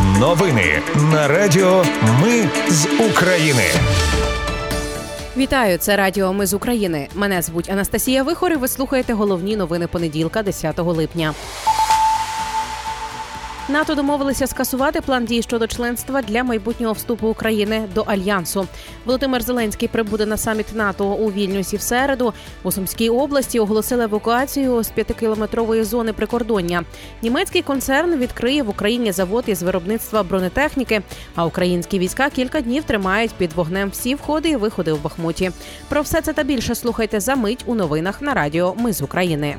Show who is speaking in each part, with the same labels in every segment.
Speaker 1: Новини на Радіо Ми з України.
Speaker 2: Вітаю, це Радіо Ми з України. Мене звуть Анастасія Вихор і Ви слухаєте головні новини понеділка, 10 липня. НАТО домовилися скасувати план дій щодо членства для майбутнього вступу України до альянсу. Володимир Зеленський прибуде на саміт НАТО у Вільнюсі в середу. У Сумській області оголосили евакуацію з п'ятикілометрової зони прикордоння. Німецький концерн відкриє в Україні завод із виробництва бронетехніки. А українські війська кілька днів тримають під вогнем всі входи і виходи в Бахмуті. Про все це та більше слухайте за мить у новинах на Радіо Ми з України.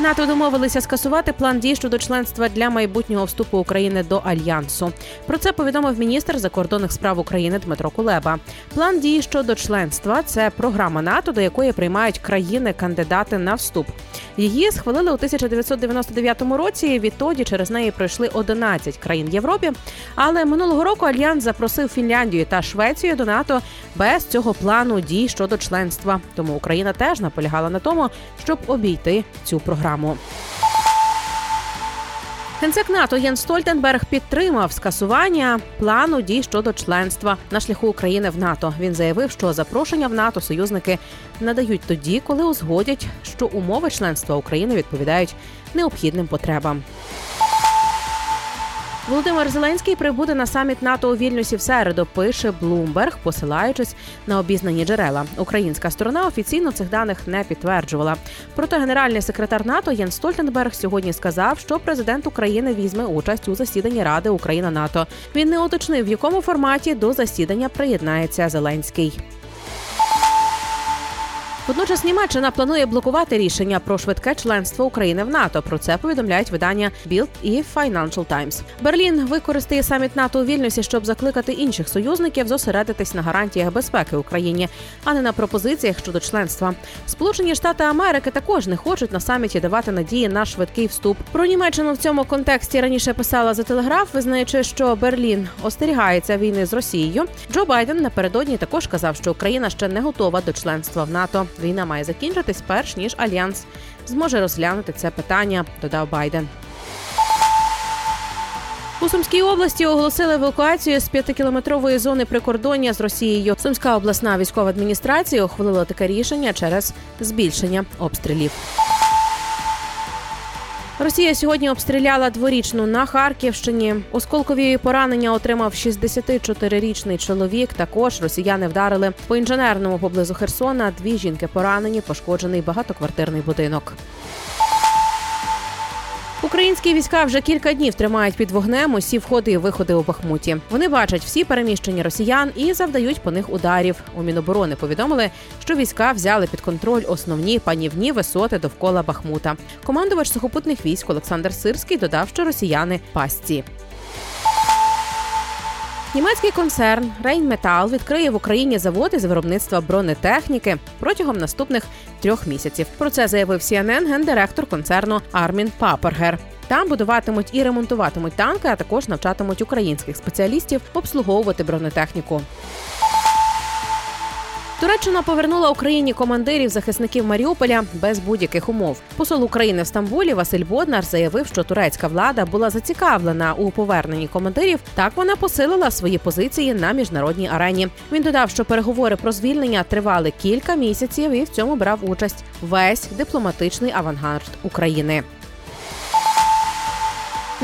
Speaker 2: НАТО домовилися скасувати план дій щодо членства для майбутнього вступу України до альянсу. Про це повідомив міністр закордонних справ України Дмитро Кулеба. План дій щодо членства це програма НАТО, до якої приймають країни-кандидати на вступ. Її схвалили у 1999 році. Відтоді через неї пройшли 11 країн Європі. Але минулого року альянс запросив Фінляндію та Швецію до НАТО без цього плану дій щодо членства. Тому Україна теж наполягала на тому, щоб обійти цю програму. Генсек НАТО Єн Стольтенберг підтримав скасування плану дій щодо членства на шляху України в НАТО. Він заявив, що запрошення в НАТО союзники надають тоді, коли узгодять, що умови членства України відповідають необхідним потребам. Володимир Зеленський прибуде на саміт НАТО у Вільнюсі в середу. Пише Блумберг, посилаючись на обізнані джерела. Українська сторона офіційно цих даних не підтверджувала. Проте генеральний секретар НАТО Єн Стольтенберг сьогодні сказав, що президент України візьме участь у засіданні Ради Україна НАТО. Він не уточнив, в якому форматі до засідання приєднається Зеленський. Водночас Німеччина планує блокувати рішення про швидке членство України в НАТО. Про це повідомляють видання Bild і Financial Times. Берлін використає саміт НАТО у Вільнюсі, щоб закликати інших союзників зосередитись на гарантіях безпеки Україні, а не на пропозиціях щодо членства. Сполучені Штати Америки також не хочуть на саміті давати надії на швидкий вступ. Про Німеччину в цьому контексті раніше писала за телеграф, визнаючи, що Берлін остерігається війни з Росією. Джо Байден напередодні також казав, що Україна ще не готова до членства в НАТО. Війна має закінчитись перш ніж альянс зможе розглянути це питання. Додав Байден. У Сумській області оголосили евакуацію з п'ятикілометрової зони прикордоння з Росією. Сумська обласна військова адміністрація ухвалила таке рішення через збільшення обстрілів. Росія сьогодні обстріляла дворічну на Харківщині. Осколкові поранення отримав 64-річний чоловік. Також росіяни вдарили по інженерному поблизу Херсона. Дві жінки поранені, пошкоджений багатоквартирний будинок. Українські війська вже кілька днів тримають під вогнем усі входи і виходи у Бахмуті. Вони бачать всі переміщення росіян і завдають по них ударів. У Міноборони повідомили, що війська взяли під контроль основні панівні висоти довкола Бахмута. Командувач сухопутних військ Олександр Сирський додав, що росіяни пастці. Німецький концерн Rheinmetall відкриє в Україні заводи з виробництва бронетехніки протягом наступних трьох місяців. Про це заявив CNN гендиректор концерну Армін Папергер. Там будуватимуть і ремонтуватимуть танки, а також навчатимуть українських спеціалістів обслуговувати бронетехніку. Туреччина повернула Україні командирів захисників Маріуполя без будь-яких умов. Посол України в Стамбулі Василь Боднар заявив, що турецька влада була зацікавлена у поверненні командирів. Так вона посилила свої позиції на міжнародній арені. Він додав, що переговори про звільнення тривали кілька місяців, і в цьому брав участь весь дипломатичний авангард України.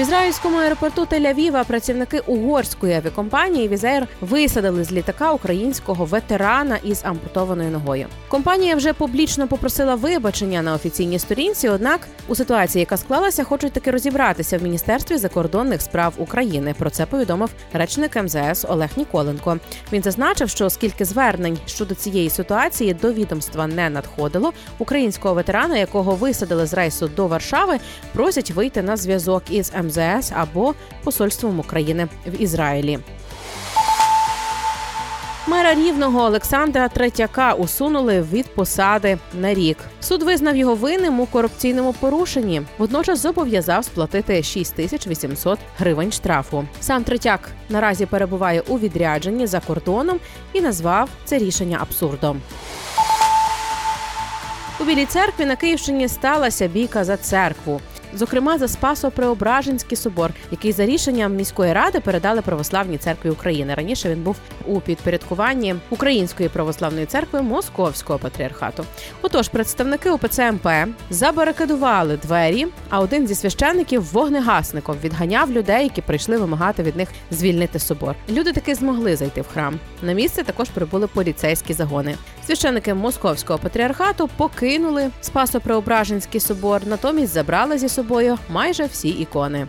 Speaker 2: В ізраїльському аеропорту Тель-Авіва працівники угорської авіакомпанії Візер висадили з літака українського ветерана із ампутованою ногою. Компанія вже публічно попросила вибачення на офіційній сторінці. Однак у ситуації, яка склалася, хочуть таки розібратися в міністерстві закордонних справ України. Про це повідомив речник МЗС Олег Ніколенко. Він зазначив, що оскільки звернень щодо цієї ситуації до відомства не надходило, українського ветерана, якого висадили з рейсу до Варшави, просять вийти на зв'язок із МЗС або Посольством України в Ізраїлі. Мера рівного Олександра Третяка усунули від посади на рік. Суд визнав його винним у корупційному порушенні. Водночас зобов'язав сплатити 6800 гривень штрафу. Сам Третяк наразі перебуває у відрядженні за кордоном і назвав це рішення абсурдом. У білій церкві на Київщині сталася бійка за церкву. Зокрема за Спасо-Преображенський собор, який за рішенням міської ради передали православній церкві України. Раніше він був у підпорядкуванні Української православної церкви Московського патріархату. Отож, представники УПЦ МП забарикадували двері, а один зі священників вогнегасником відганяв людей, які прийшли вимагати від них звільнити собор. Люди таки змогли зайти в храм. На місце також прибули поліцейські загони. Священники Московського патріархату покинули Спасо-Преображенський собор, натомість забрали зі собою майже всі ікони.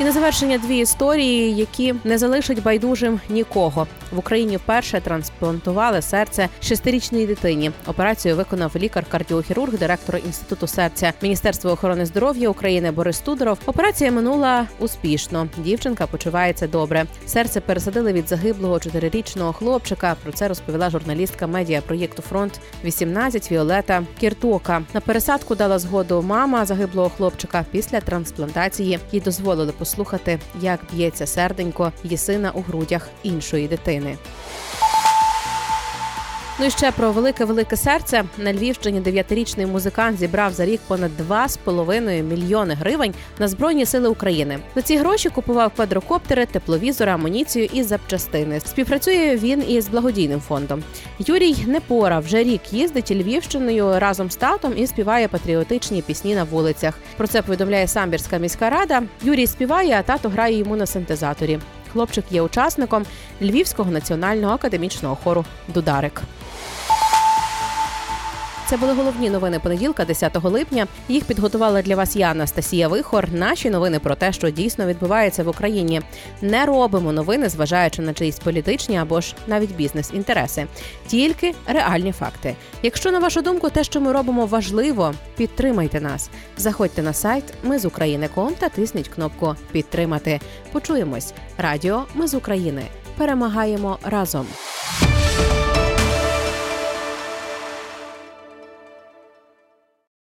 Speaker 2: І на завершення дві історії, які не залишать байдужим нікого. В Україні вперше трансплантували серце шестирічній дитині. Операцію виконав лікар-кардіохірург, директор інституту серця Міністерства охорони здоров'я України Борис Тудоров. Операція минула успішно. Дівчинка почувається добре. Серце пересадили від загиблого чотирирічного хлопчика. Про це розповіла журналістка медіа проєкту Фронт 18 Віолета Кіртока. На пересадку дала згоду мама загиблого хлопчика. Після трансплантації їй дозволили послухати, як б'ється серденько її сина у грудях іншої дитини. Ну і ще про велике велике серце на Львівщині дев'ятирічний музикант зібрав за рік понад 2,5 мільйони гривень на збройні сили України. За ці гроші купував квадрокоптери, тепловізори, амуніцію і запчастини. Співпрацює він із благодійним фондом. Юрій Непора вже рік їздить Львівщиною разом з татом і співає патріотичні пісні на вулицях. Про це повідомляє самбірська міська рада. Юрій співає, а тато грає йому на синтезаторі. Хлопчик є учасником Львівського національного академічного хору Дударик. Це були головні новини понеділка, 10 липня. Їх підготувала для вас я, Анастасія Вихор. Наші новини про те, що дійсно відбувається в Україні. Не робимо новини, зважаючи на чиїсь політичні або ж навіть бізнес-інтереси. Тільки реальні факти. Якщо на вашу думку, те, що ми робимо, важливо, підтримайте нас. Заходьте на сайт Ми з України.ком та тисніть кнопку Підтримати. Почуємось. Радіо Ми з України. Перемагаємо разом.